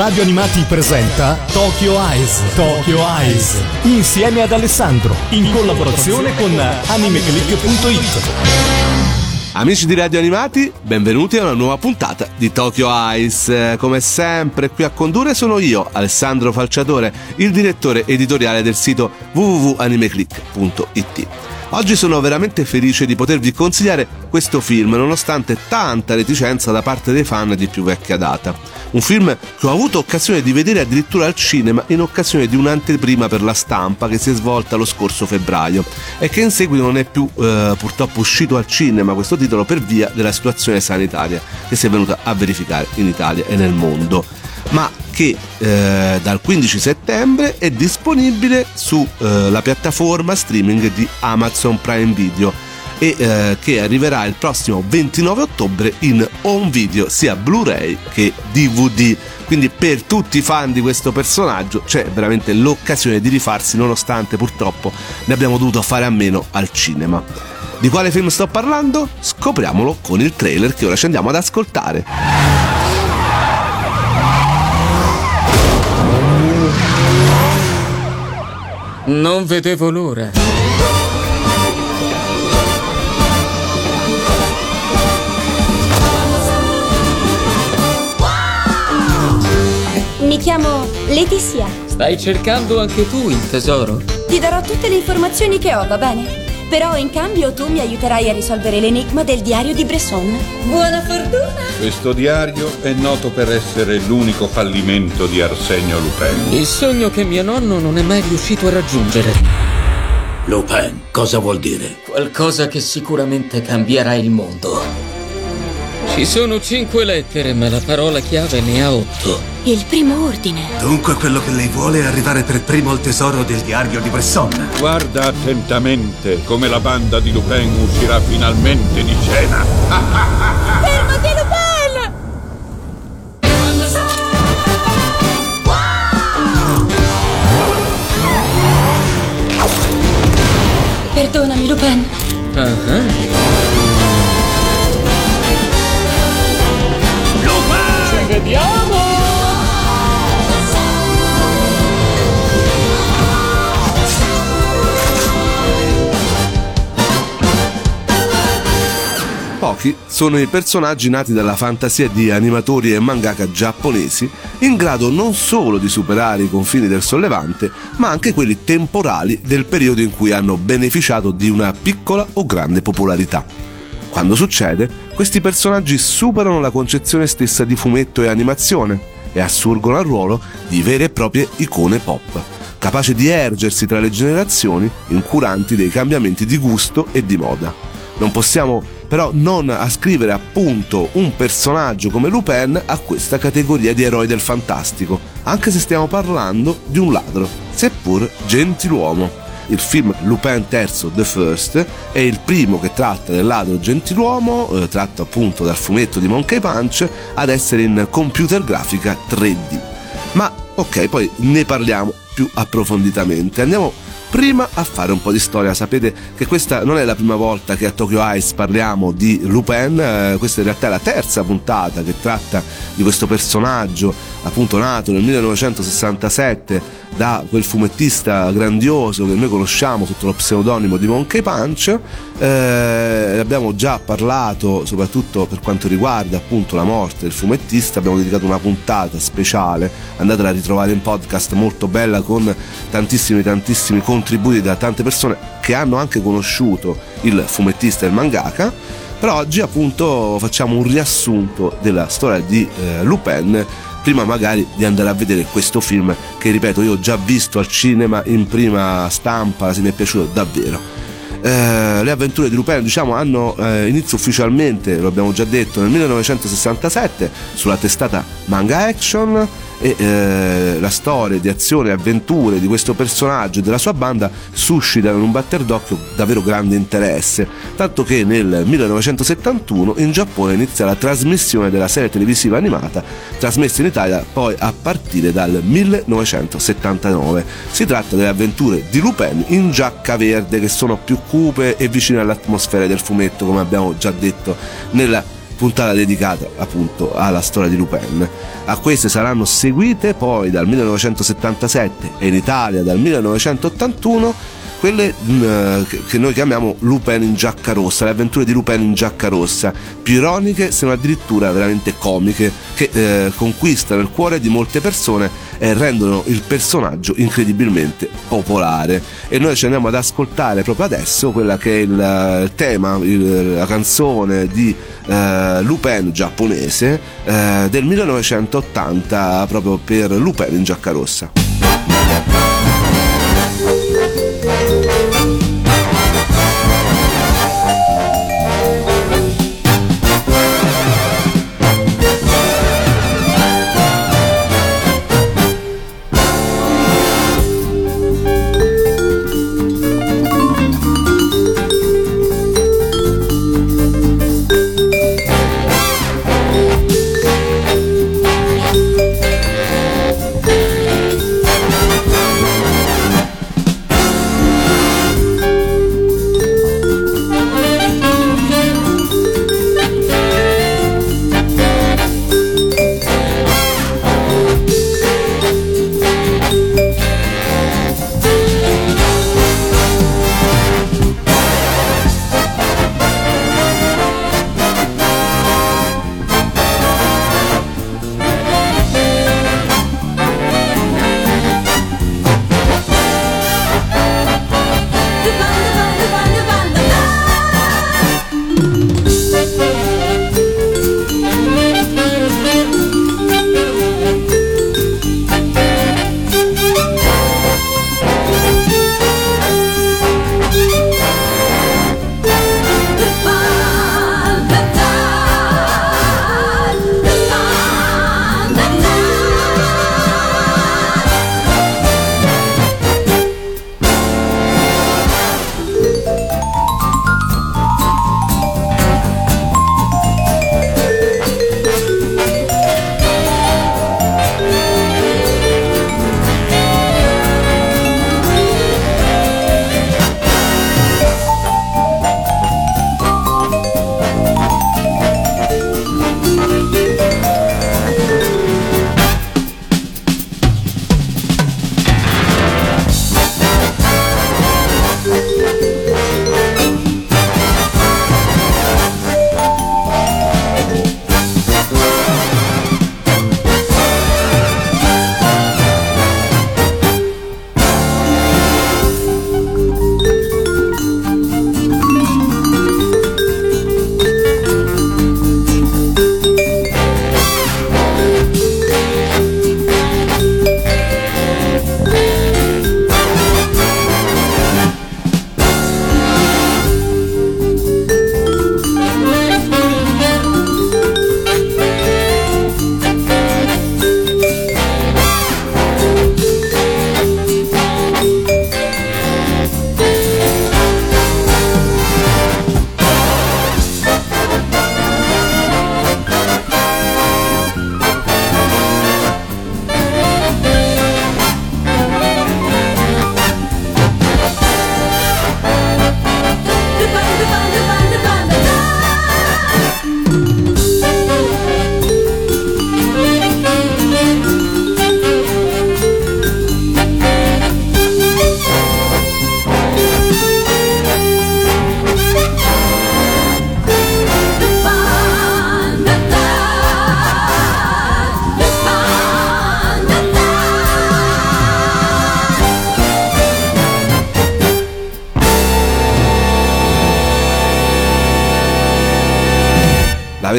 Radio Animati presenta Tokyo Eyes. Tokyo Eyes. Insieme ad Alessandro. In collaborazione con animeclick.it. Amici di Radio Animati, benvenuti a una nuova puntata di Tokyo Ice. Come sempre, qui a condurre sono io, Alessandro Falciatore, il direttore editoriale del sito www.animeclick.it. Oggi sono veramente felice di potervi consigliare questo film, nonostante tanta reticenza da parte dei fan di più vecchia data. Un film che ho avuto occasione di vedere addirittura al cinema in occasione di un'anteprima per la stampa che si è svolta lo scorso febbraio e che in seguito non è più eh, purtroppo uscito al cinema questo titolo per via della situazione sanitaria che si è venuta a verificare in Italia e nel mondo ma che eh, dal 15 settembre è disponibile sulla eh, piattaforma streaming di Amazon Prime Video e eh, che arriverà il prossimo 29 ottobre in home video sia Blu-ray che DVD. Quindi per tutti i fan di questo personaggio c'è veramente l'occasione di rifarsi nonostante purtroppo ne abbiamo dovuto fare a meno al cinema. Di quale film sto parlando? Scopriamolo con il trailer che ora ci andiamo ad ascoltare. Non vedevo l'ora. Mi chiamo Letizia. Stai cercando anche tu il tesoro? Ti darò tutte le informazioni che ho, va bene? Però in cambio tu mi aiuterai a risolvere l'enigma del diario di Bresson. Buona fortuna! Questo diario è noto per essere l'unico fallimento di Arsenio Lupin. Il sogno che mio nonno non è mai riuscito a raggiungere. Lupin, cosa vuol dire? Qualcosa che sicuramente cambierà il mondo. Ci sono cinque lettere, ma la parola chiave ne ha otto. Il primo ordine. Dunque quello che lei vuole è arrivare per primo al tesoro del diario di Bresson. Guarda attentamente come la banda di Lupin uscirà finalmente di scena. Fermati, Lupin! Perdonami, Lupin. Ah, Ci vediamo! Pochi sono i personaggi nati dalla fantasia di animatori e mangaka giapponesi, in grado non solo di superare i confini del sollevante, ma anche quelli temporali del periodo in cui hanno beneficiato di una piccola o grande popolarità. Quando succede, questi personaggi superano la concezione stessa di fumetto e animazione e assurgono al ruolo di vere e proprie icone pop, capaci di ergersi tra le generazioni, incuranti dei cambiamenti di gusto e di moda. Non possiamo però non ascrivere appunto un personaggio come Lupin a questa categoria di eroi del fantastico, anche se stiamo parlando di un ladro, seppur gentiluomo. Il film Lupin III The First è il primo che tratta del ladro gentiluomo, eh, tratto appunto dal fumetto di Monkey Punch, ad essere in computer grafica 3D. Ma ok, poi ne parliamo più approfonditamente. Andiamo prima a fare un po' di storia. Sapete che questa non è la prima volta che a Tokyo Ice parliamo di Lupin, eh, questa in realtà è la terza puntata che tratta di questo personaggio appunto nato nel 1967 da quel fumettista grandioso che noi conosciamo sotto lo pseudonimo di Monkey Punch. Eh, abbiamo già parlato soprattutto per quanto riguarda appunto la morte del fumettista, abbiamo dedicato una puntata speciale, andatela a ritrovare in podcast molto bella con tantissimi tantissimi contributi da tante persone che hanno anche conosciuto il fumettista e il mangaka. Però oggi appunto facciamo un riassunto della storia di eh, Lupin prima magari di andare a vedere questo film che ripeto io ho già visto al cinema in prima stampa se mi è piaciuto davvero eh, le avventure di Lupin diciamo hanno eh, inizio ufficialmente lo abbiamo già detto nel 1967 sulla testata Manga Action e eh, la storia di azione e avventure di questo personaggio e della sua banda suscitano in un batter d'occhio davvero grande interesse, tanto che nel 1971 in Giappone inizia la trasmissione della serie televisiva animata, trasmessa in Italia poi a partire dal 1979. Si tratta delle avventure di Lupin in giacca verde che sono più cupe e vicine all'atmosfera del fumetto, come abbiamo già detto nella puntata dedicata appunto alla storia di Lupin. A queste saranno seguite poi dal 1977 e in Italia dal 1981 quelle mm, che noi chiamiamo Lupin in giacca rossa, le avventure di Lupin in giacca rossa, più ironiche se non addirittura veramente comiche, che eh, conquistano il cuore di molte persone e rendono il personaggio incredibilmente popolare. E noi ci andiamo ad ascoltare proprio adesso quella che è il, il tema, il, la canzone di eh, Lupin giapponese eh, del 1980 proprio per Lupin in giacca rossa.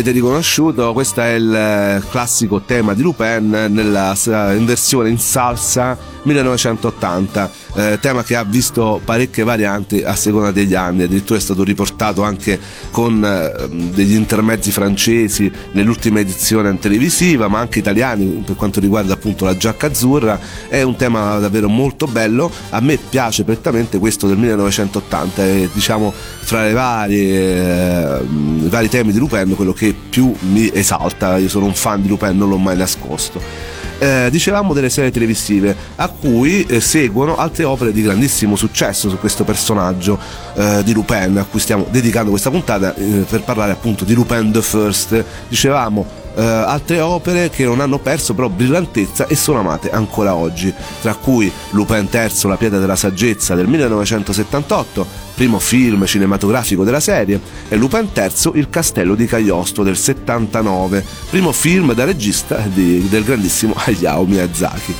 L'avete riconosciuto? Questo è il eh, classico tema di Lupin nella, in versione in salsa 1980 eh, tema che ha visto parecchie varianti a seconda degli anni, addirittura è stato riportato anche con eh, degli intermezzi francesi nell'ultima edizione televisiva, ma anche italiani per quanto riguarda appunto la giacca azzurra, è un tema davvero molto bello, a me piace prettamente questo del 1980 e diciamo fra le varie, eh, i vari temi di Lupin quello che più mi esalta, io sono un fan di Lupin, non l'ho mai nascosto. Eh, dicevamo delle serie televisive a cui eh, seguono altre opere di grandissimo successo su questo personaggio eh, di Lupin a cui stiamo dedicando questa puntata eh, per parlare appunto di Lupin the First. Dicevamo Uh, altre opere che non hanno perso però brillantezza e sono amate ancora oggi, tra cui Lupin III, La pietra della saggezza del 1978, primo film cinematografico della serie, e Lupin III, Il castello di Cagliostro del 79, primo film da regista di, del grandissimo Hayao Miyazaki.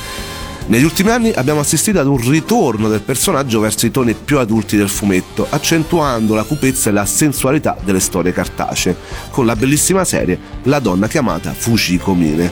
Negli ultimi anni abbiamo assistito ad un ritorno del personaggio verso i toni più adulti del fumetto, accentuando la cupezza e la sensualità delle storie cartacee, con la bellissima serie La donna chiamata Fujiko Mine.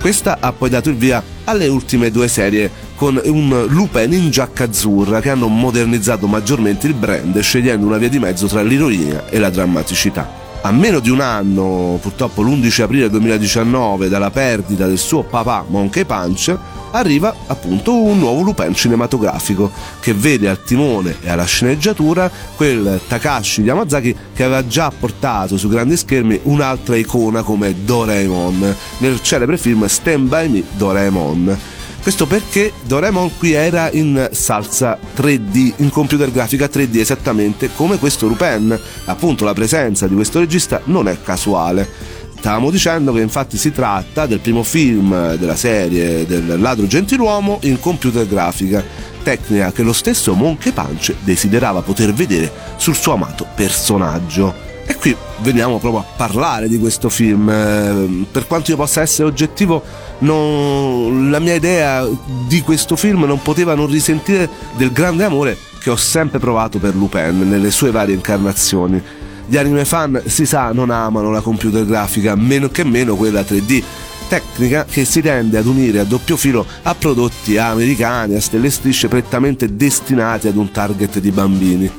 Questa ha poi dato il via alle ultime due serie con un Lupin in giacca azzurra che hanno modernizzato maggiormente il brand scegliendo una via di mezzo tra l'ironia e la drammaticità. A meno di un anno, purtroppo l'11 aprile 2019, dalla perdita del suo papà Monkey Punch, arriva appunto un nuovo Lupin cinematografico che vede al timone e alla sceneggiatura quel Takashi Yamazaki che aveva già portato su grandi schermi un'altra icona come Doraemon nel celebre film Stand By Me Doraemon. Questo perché Doraemon qui era in salsa 3D, in computer grafica 3D esattamente come questo Lupin. Appunto la presenza di questo regista non è casuale. Stavamo dicendo che infatti si tratta del primo film della serie del ladro gentiluomo in computer grafica, tecnica che lo stesso Monkey Punch desiderava poter vedere sul suo amato personaggio. E qui veniamo proprio a parlare di questo film. Eh, per quanto io possa essere oggettivo, non... la mia idea di questo film non poteva non risentire del grande amore che ho sempre provato per Lupin nelle sue varie incarnazioni gli anime fan si sa non amano la computer grafica, meno che meno quella 3D tecnica che si tende ad unire a doppio filo a prodotti americani, a stelle strisce prettamente destinati ad un target di bambini.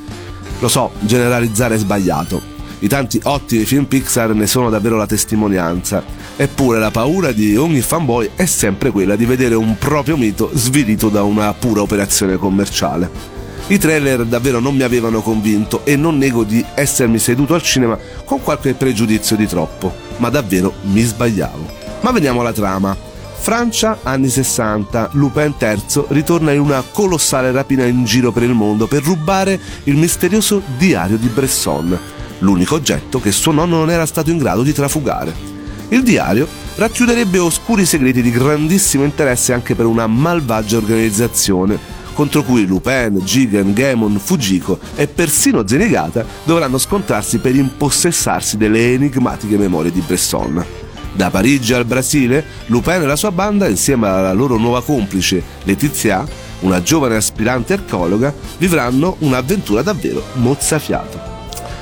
Lo so, generalizzare è sbagliato. I tanti ottimi film Pixar ne sono davvero la testimonianza. Eppure la paura di ogni fanboy è sempre quella di vedere un proprio mito svilito da una pura operazione commerciale. I trailer davvero non mi avevano convinto e non nego di essermi seduto al cinema con qualche pregiudizio di troppo, ma davvero mi sbagliavo. Ma veniamo alla trama. Francia, anni 60, Lupin III ritorna in una colossale rapina in giro per il mondo per rubare il misterioso diario di Bresson, l'unico oggetto che suo nonno non era stato in grado di trafugare. Il diario racchiuderebbe oscuri segreti di grandissimo interesse anche per una malvagia organizzazione contro cui Lupin, Jigen, Gemon, Fujiko e persino Zenigata dovranno scontrarsi per impossessarsi delle enigmatiche memorie di Bresson. Da Parigi al Brasile, Lupin e la sua banda, insieme alla loro nuova complice Letizia, una giovane aspirante archeologa, vivranno un'avventura davvero mozzafiato.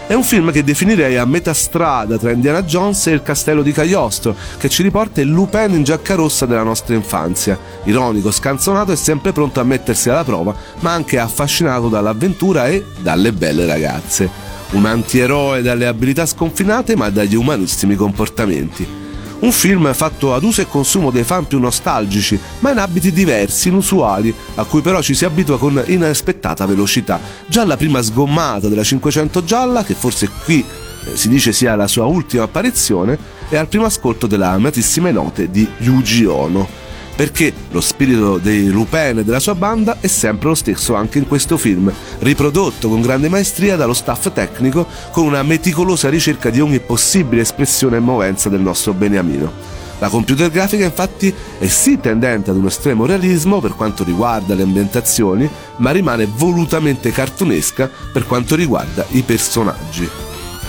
È un film che definirei a metà strada tra Indiana Jones e il castello di Cagliostro, che ci riporta il Lupin in giacca rossa della nostra infanzia, ironico, scanzonato e sempre pronto a mettersi alla prova, ma anche affascinato dall'avventura e dalle belle ragazze. Un antieroe dalle abilità sconfinate ma dagli umanissimi comportamenti. Un film fatto ad uso e consumo dei fan più nostalgici, ma in abiti diversi, inusuali, a cui però ci si abitua con inaspettata velocità. Già la prima sgommata della 500 gialla, che forse qui eh, si dice sia la sua ultima apparizione, e al primo ascolto delle amatissime note di Yuji Ono perché lo spirito dei Lupin e della sua banda è sempre lo stesso anche in questo film, riprodotto con grande maestria dallo staff tecnico con una meticolosa ricerca di ogni possibile espressione e movenza del nostro Beniamino. La computer grafica infatti è sì tendente ad un estremo realismo per quanto riguarda le ambientazioni, ma rimane volutamente cartunesca per quanto riguarda i personaggi.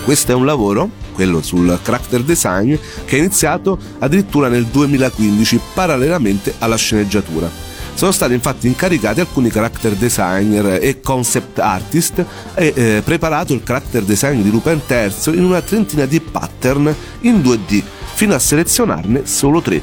Questo è un lavoro quello sul character design, che è iniziato addirittura nel 2015 parallelamente alla sceneggiatura. Sono stati infatti incaricati alcuni character designer e concept artist e eh, preparato il character design di Lupin III in una trentina di pattern in 2D, fino a selezionarne solo tre.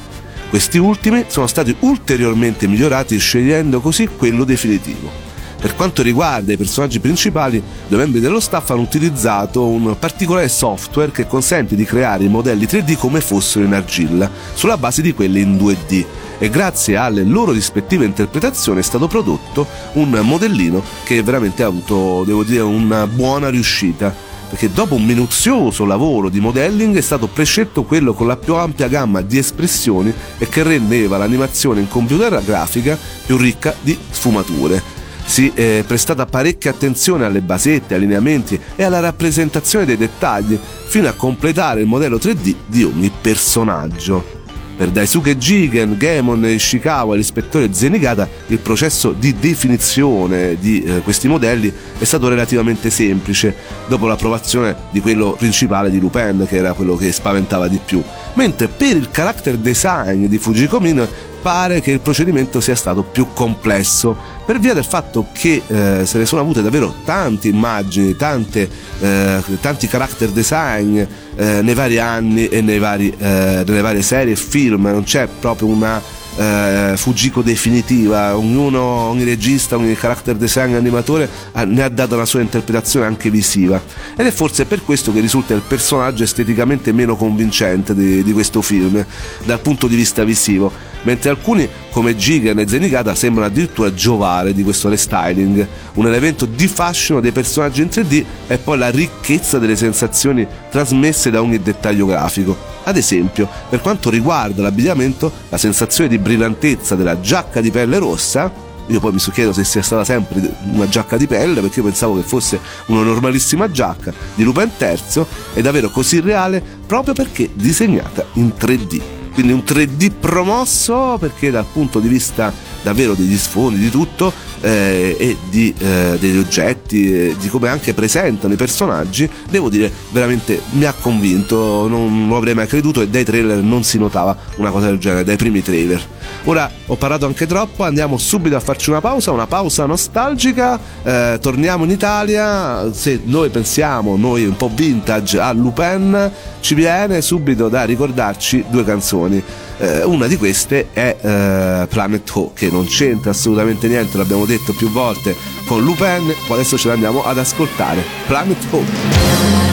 Questi ultimi sono stati ulteriormente migliorati scegliendo così quello definitivo. Per quanto riguarda i personaggi principali, due membri dello staff hanno utilizzato un particolare software che consente di creare i modelli 3D come fossero in argilla, sulla base di quelli in 2D e grazie alle loro rispettive interpretazioni è stato prodotto un modellino che veramente ha avuto, devo dire, una buona riuscita. perché dopo un minuzioso lavoro di modelling è stato prescelto quello con la più ampia gamma di espressioni e che rendeva l'animazione in computer grafica più ricca di sfumature si è prestata parecchia attenzione alle basette, allineamenti e alla rappresentazione dei dettagli, fino a completare il modello 3D di ogni personaggio. Per Daisuke Jigen, Gemon, Ishikawa e l'ispettore Zenigata il processo di definizione di eh, questi modelli è stato relativamente semplice, dopo l'approvazione di quello principale di Lupin, che era quello che spaventava di più. Mentre per il character design di Fujiko Min pare che il procedimento sia stato più complesso per via del fatto che eh, se ne sono avute davvero tante immagini, tante, eh, tanti character design eh, nei vari anni e vari, eh, nelle varie serie e film, non c'è proprio una eh, Fujiko definitiva, ognuno, ogni regista, ogni character design animatore ha, ne ha dato la sua interpretazione anche visiva. Ed è forse per questo che risulta il personaggio esteticamente meno convincente di, di questo film dal punto di vista visivo, mentre alcuni come Gigan e Zenigata sembrano addirittura giovare di questo restyling, un elemento di fascino dei personaggi in 3D e poi la ricchezza delle sensazioni trasmesse da ogni dettaglio grafico. Ad esempio, per quanto riguarda l'abbigliamento, la sensazione di brillantezza della giacca di pelle rossa io poi mi chiedo se sia stata sempre una giacca di pelle perché io pensavo che fosse una normalissima giacca di Lupin III è davvero così reale proprio perché disegnata in 3D quindi un 3D promosso perché dal punto di vista davvero degli sfondi di tutto eh, e di, eh, degli oggetti, eh, di come anche presentano i personaggi, devo dire veramente mi ha convinto, non lo avrei mai creduto e dai trailer non si notava una cosa del genere, dai primi trailer. Ora ho parlato anche troppo, andiamo subito a farci una pausa, una pausa nostalgica, eh, torniamo in Italia, se noi pensiamo, noi un po' vintage a Lupin, ci viene subito da ricordarci due canzoni. Eh, una di queste è eh, Planet Ho, che non c'entra assolutamente niente, l'abbiamo detto più volte, con Lupin, adesso ce l'andiamo ad ascoltare. Planet Ho.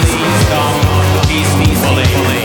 Please peace, peace, Please peace,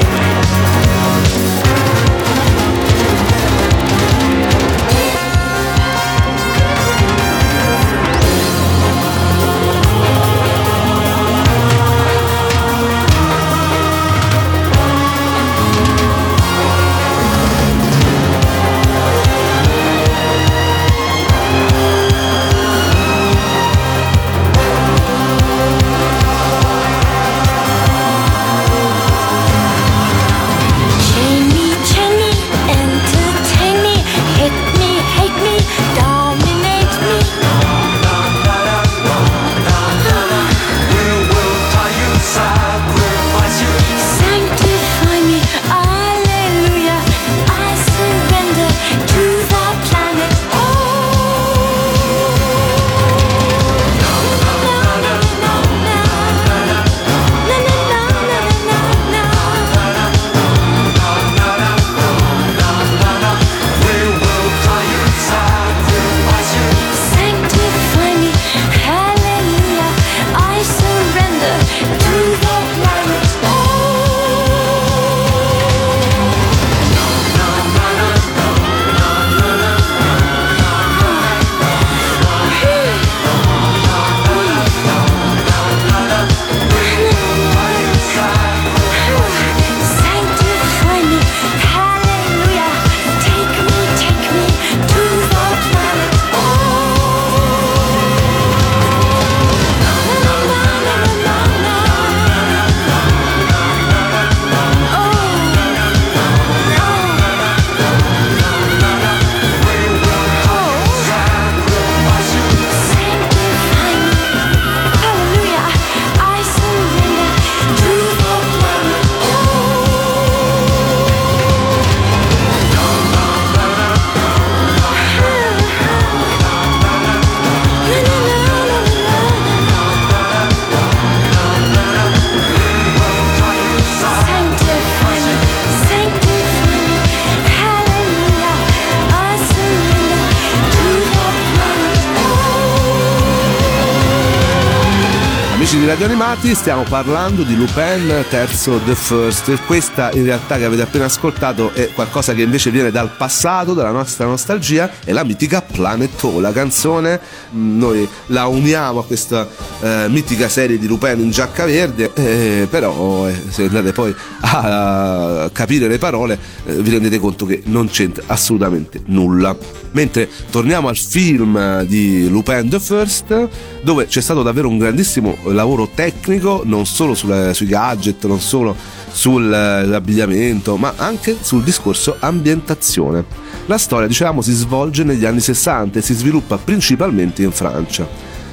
Radio Animati stiamo parlando di Lupin terzo The First. Questa in realtà che avete appena ascoltato è qualcosa che invece viene dal passato, dalla nostra nostalgia, è la mitica Planet O, la canzone. Noi la uniamo a questa eh, mitica serie di Lupin in giacca verde, eh, però eh, se andate poi a capire le parole eh, vi rendete conto che non c'entra assolutamente nulla. Mentre torniamo al film di Lupin the First, dove c'è stato davvero un grandissimo lavoro tecnico, non solo sulle, sui gadget, non solo sull'abbigliamento, ma anche sul discorso ambientazione. La storia, dicevamo, si svolge negli anni 60 e si sviluppa principalmente in Francia.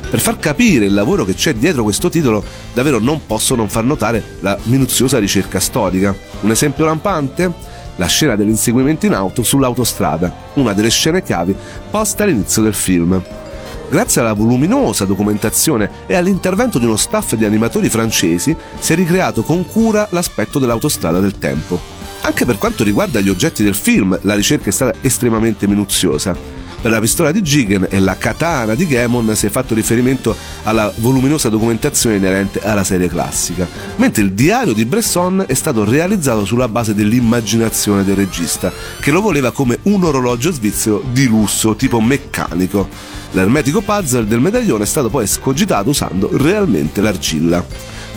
Per far capire il lavoro che c'è dietro questo titolo, davvero non posso non far notare la minuziosa ricerca storica. Un esempio lampante? la scena dell'inseguimento in auto sull'autostrada, una delle scene chiavi poste all'inizio del film. Grazie alla voluminosa documentazione e all'intervento di uno staff di animatori francesi si è ricreato con cura l'aspetto dell'autostrada del tempo. Anche per quanto riguarda gli oggetti del film, la ricerca è stata estremamente minuziosa. La pistola di Jigen e la katana di Gamon si è fatto riferimento alla voluminosa documentazione inerente alla serie classica, mentre il diario di Bresson è stato realizzato sulla base dell'immaginazione del regista, che lo voleva come un orologio svizzero di lusso, tipo meccanico. L'ermetico puzzle del medaglione è stato poi escogitato usando realmente l'argilla.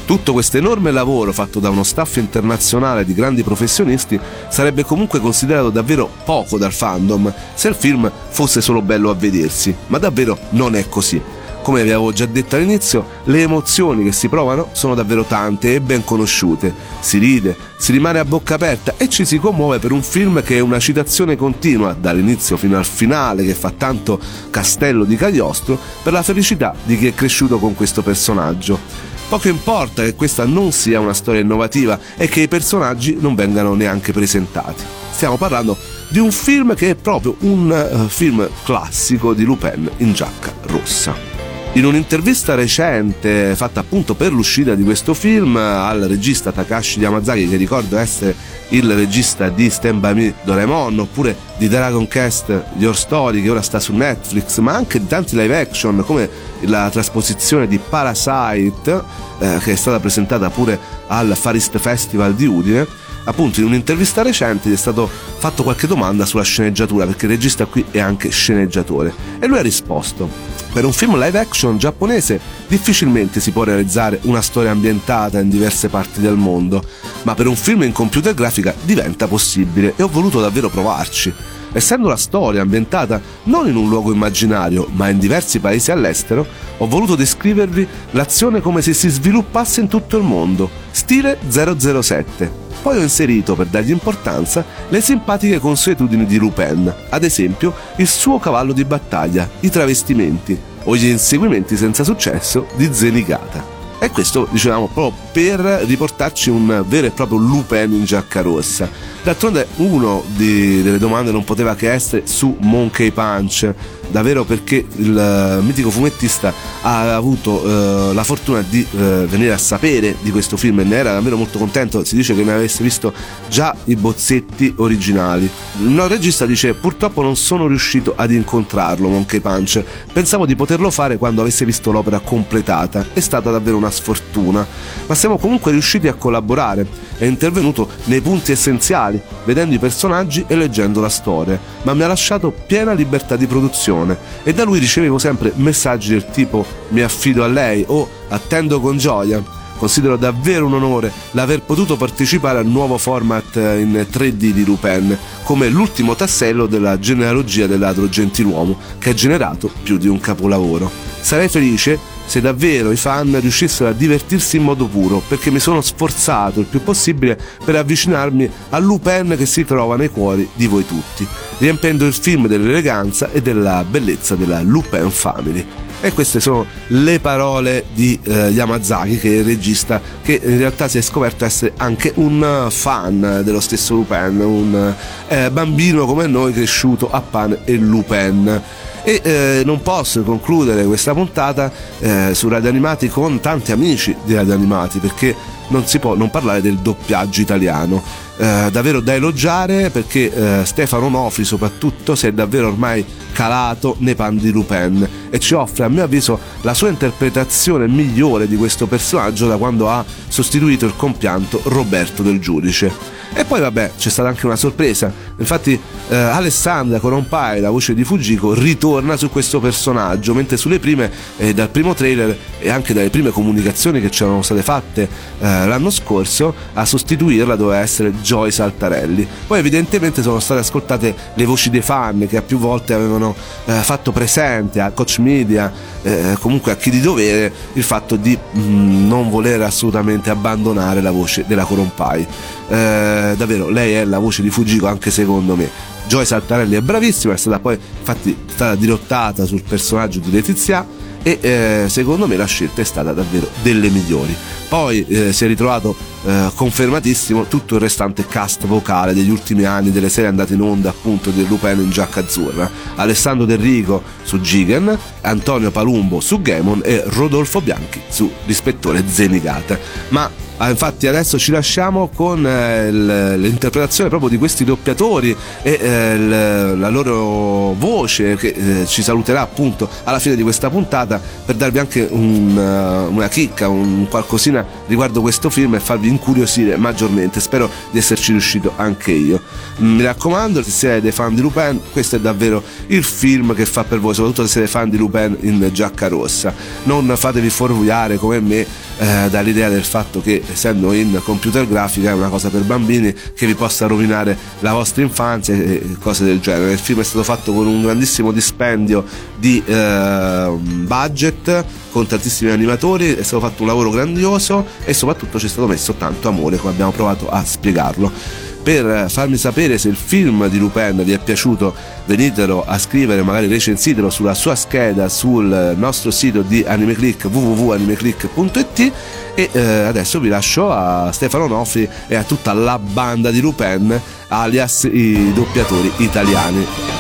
Tutto questo enorme lavoro fatto da uno staff internazionale di grandi professionisti sarebbe comunque considerato davvero poco dal fandom se il film fosse solo bello a vedersi, ma davvero non è così. Come vi avevo già detto all'inizio, le emozioni che si provano sono davvero tante e ben conosciute. Si ride, si rimane a bocca aperta e ci si commuove per un film che è una citazione continua, dall'inizio fino al finale, che fa tanto castello di Cagliostro, per la felicità di chi è cresciuto con questo personaggio. Poco importa che questa non sia una storia innovativa e che i personaggi non vengano neanche presentati. Stiamo parlando di un film che è proprio un uh, film classico di Lupin in giacca rossa. In un'intervista recente fatta appunto per l'uscita di questo film al regista Takashi Yamazaki, che ricordo essere il regista di Stand By Me Doraemon, oppure di Dragon Quest Your Story, che ora sta su Netflix, ma anche di tanti live action, come la trasposizione di Parasite, eh, che è stata presentata pure al Far East Festival di Udine, appunto in un'intervista recente gli è stato fatto qualche domanda sulla sceneggiatura perché il regista qui è anche sceneggiatore e lui ha risposto per un film live action giapponese difficilmente si può realizzare una storia ambientata in diverse parti del mondo ma per un film in computer grafica diventa possibile e ho voluto davvero provarci. Essendo la storia ambientata non in un luogo immaginario, ma in diversi paesi all'estero, ho voluto descrivervi l'azione come se si sviluppasse in tutto il mondo, stile 007. Poi ho inserito, per dargli importanza, le simpatiche consuetudini di Lupin, ad esempio il suo cavallo di battaglia, i travestimenti o gli inseguimenti senza successo di Zenigata. E questo dicevamo proprio per riportarci un vero e proprio Lupin in giacca rossa. D'altronde uno delle domande non poteva che essere su Monkey Punch, davvero perché il eh, mitico fumettista ha avuto uh, la fortuna di uh, venire a sapere di questo film e ne era davvero molto contento, si dice che ne avesse visto già i bozzetti originali. Il regista dice purtroppo non sono riuscito ad incontrarlo Monkey Punch, pensavo di poterlo fare quando avesse visto l'opera completata, è stata davvero una sfortuna, ma siamo comunque riusciti a collaborare, è intervenuto nei punti essenziali, vedendo i personaggi e leggendo la storia, ma mi ha lasciato piena libertà di produzione e da lui ricevevo sempre messaggi del tipo mi affido a lei o attendo con gioia. Considero davvero un onore l'aver potuto partecipare al nuovo format in 3D di Lupin, come l'ultimo tassello della genealogia del ladro gentiluomo che ha generato più di un capolavoro. Sarei felice se davvero i fan riuscissero a divertirsi in modo puro, perché mi sono sforzato il più possibile per avvicinarmi al Lupin che si trova nei cuori di voi tutti, riempendo il film dell'eleganza e della bellezza della Lupin Family. E queste sono le parole di eh, Yamazaki, che è il regista che in realtà si è scoperto essere anche un fan dello stesso Lupin, un eh, bambino come noi cresciuto a Pan e Lupin. E eh, non posso concludere questa puntata eh, su Radio Animati con tanti amici di Radio Animati perché non si può non parlare del doppiaggio italiano. Eh, davvero da elogiare perché eh, Stefano Nofri soprattutto si è davvero ormai calato nei panni di Lupin e ci offre a mio avviso la sua interpretazione migliore di questo personaggio da quando ha sostituito il compianto Roberto del Giudice. E poi vabbè, c'è stata anche una sorpresa. Infatti eh, Alessandra Coronpai, la voce di Fujiko, ritorna su questo personaggio, mentre sulle prime, eh, dal primo trailer e anche dalle prime comunicazioni che c'erano state fatte eh, l'anno scorso, a sostituirla doveva essere Joyce Altarelli. Poi evidentemente sono state ascoltate le voci dei fan che a più volte avevano eh, fatto presente a Coach Media, eh, comunque a chi di dovere, il fatto di mh, mm, non voler assolutamente abbandonare la voce della Coronpai eh, davvero lei è la voce di Fujiko anche secondo me. Joy Saltarelli è bravissima è stata poi infatti stata dirottata sul personaggio di Letizia e eh, secondo me la scelta è stata davvero delle migliori. Poi eh, si è ritrovato eh, confermatissimo tutto il restante cast vocale degli ultimi anni delle serie andate in onda appunto del Lupin in giacca azzurra. Alessandro Del Rico su Gigan Antonio Palumbo su Gamon e Rodolfo Bianchi su l'ispettore Zenigata. Ma infatti adesso ci lasciamo con eh, l'interpretazione proprio di questi doppiatori e eh, la loro voce che eh, ci saluterà appunto alla fine di questa puntata per darvi anche un, una chicca, un qualcosina riguardo questo film e farvi incuriosire maggiormente. Spero di esserci riuscito anche io. Mi raccomando, se siete dei fan di Lupin, questo è davvero il film che fa per voi, soprattutto se siete fan di Lupin in giacca rossa. Non fatevi fuorviare come me eh, dall'idea del fatto che essendo in computer grafica è una cosa per bambini che vi possa rovinare la vostra infanzia e cose del genere. Il film è stato fatto con un grandissimo dispendio di eh, budget, con tantissimi animatori, è stato fatto un lavoro grandioso e soprattutto ci è stato messo tanto amore come abbiamo provato a spiegarlo per farmi sapere se il film di Lupin vi è piaciuto venitelo a scrivere magari recensitelo sulla sua scheda sul nostro sito di AnimeClick www.animeclick.it e eh, adesso vi lascio a Stefano Nofri e a tutta la banda di Lupin alias i doppiatori italiani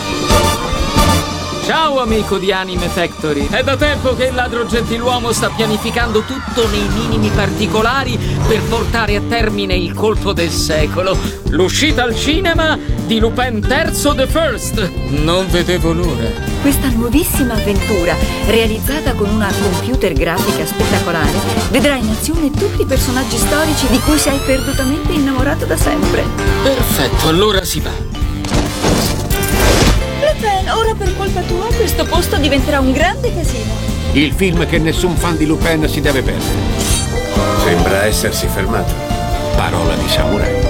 Ciao amico di Anime Factory. È da tempo che il ladro gentiluomo sta pianificando tutto nei minimi particolari per portare a termine il colpo del secolo. L'uscita al cinema di Lupin III The First. Non vedevo l'ora. Questa nuovissima avventura, realizzata con una computer grafica spettacolare, vedrà in azione tutti i personaggi storici di cui sei perdutamente innamorato da sempre. Perfetto, allora si va. Lupin, ora per colpa tua questo posto diventerà un grande casino. Il film che nessun fan di Lupin si deve perdere. Sembra essersi fermato. Parola di samurai.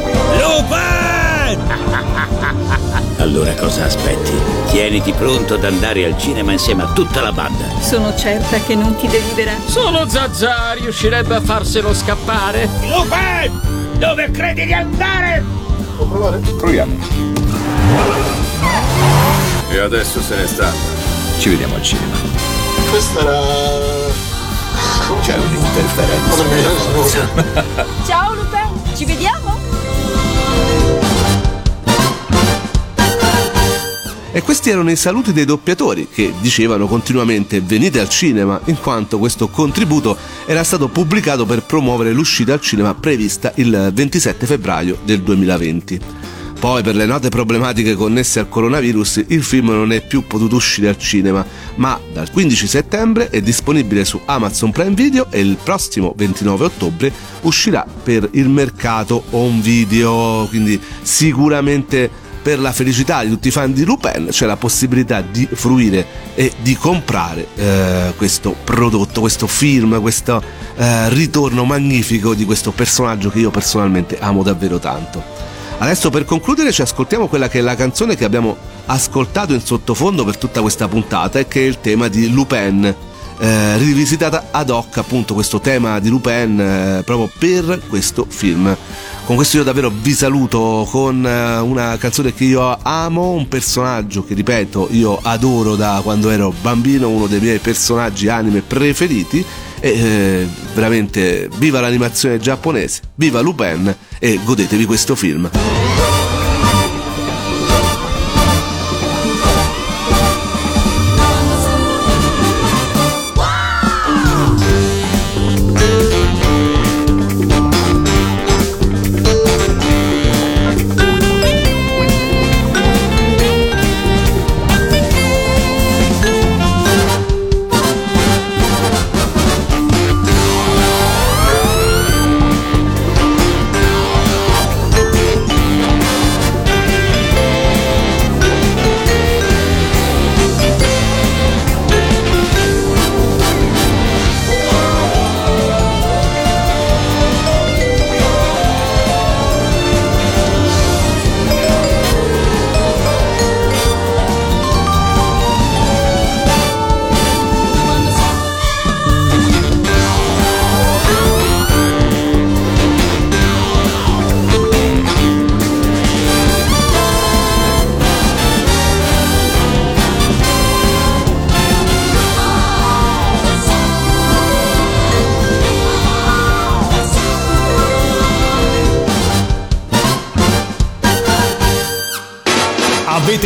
Allora cosa aspetti? Tieniti pronto ad andare al cinema insieme a tutta la banda. Sono certa che non ti deluderà. Solo Zazà riuscirebbe a farselo scappare. Lupin! Dove credi di andare? Proviamo. E adesso se ne sta. Ci vediamo al cinema. Questa era. C'è un'interferenza. Ciao Lupin, ci vediamo? E questi erano i saluti dei doppiatori che dicevano continuamente venite al cinema in quanto questo contributo era stato pubblicato per promuovere l'uscita al cinema prevista il 27 febbraio del 2020. Poi per le note problematiche connesse al coronavirus il film non è più potuto uscire al cinema, ma dal 15 settembre è disponibile su Amazon Prime Video e il prossimo 29 ottobre uscirà per il mercato home video, quindi sicuramente per la felicità di tutti i fan di Lupin c'è la possibilità di fruire e di comprare eh, questo prodotto, questo film, questo eh, ritorno magnifico di questo personaggio che io personalmente amo davvero tanto. Adesso per concludere ci ascoltiamo quella che è la canzone che abbiamo ascoltato in sottofondo per tutta questa puntata e che è il tema di Lupin. Eh, rivisitata ad hoc appunto questo tema di Lupin eh, proprio per questo film. Con questo io davvero vi saluto con eh, una canzone che io amo, un personaggio che ripeto io adoro da quando ero bambino, uno dei miei personaggi anime preferiti e eh, veramente viva l'animazione giapponese, viva Lupin e godetevi questo film.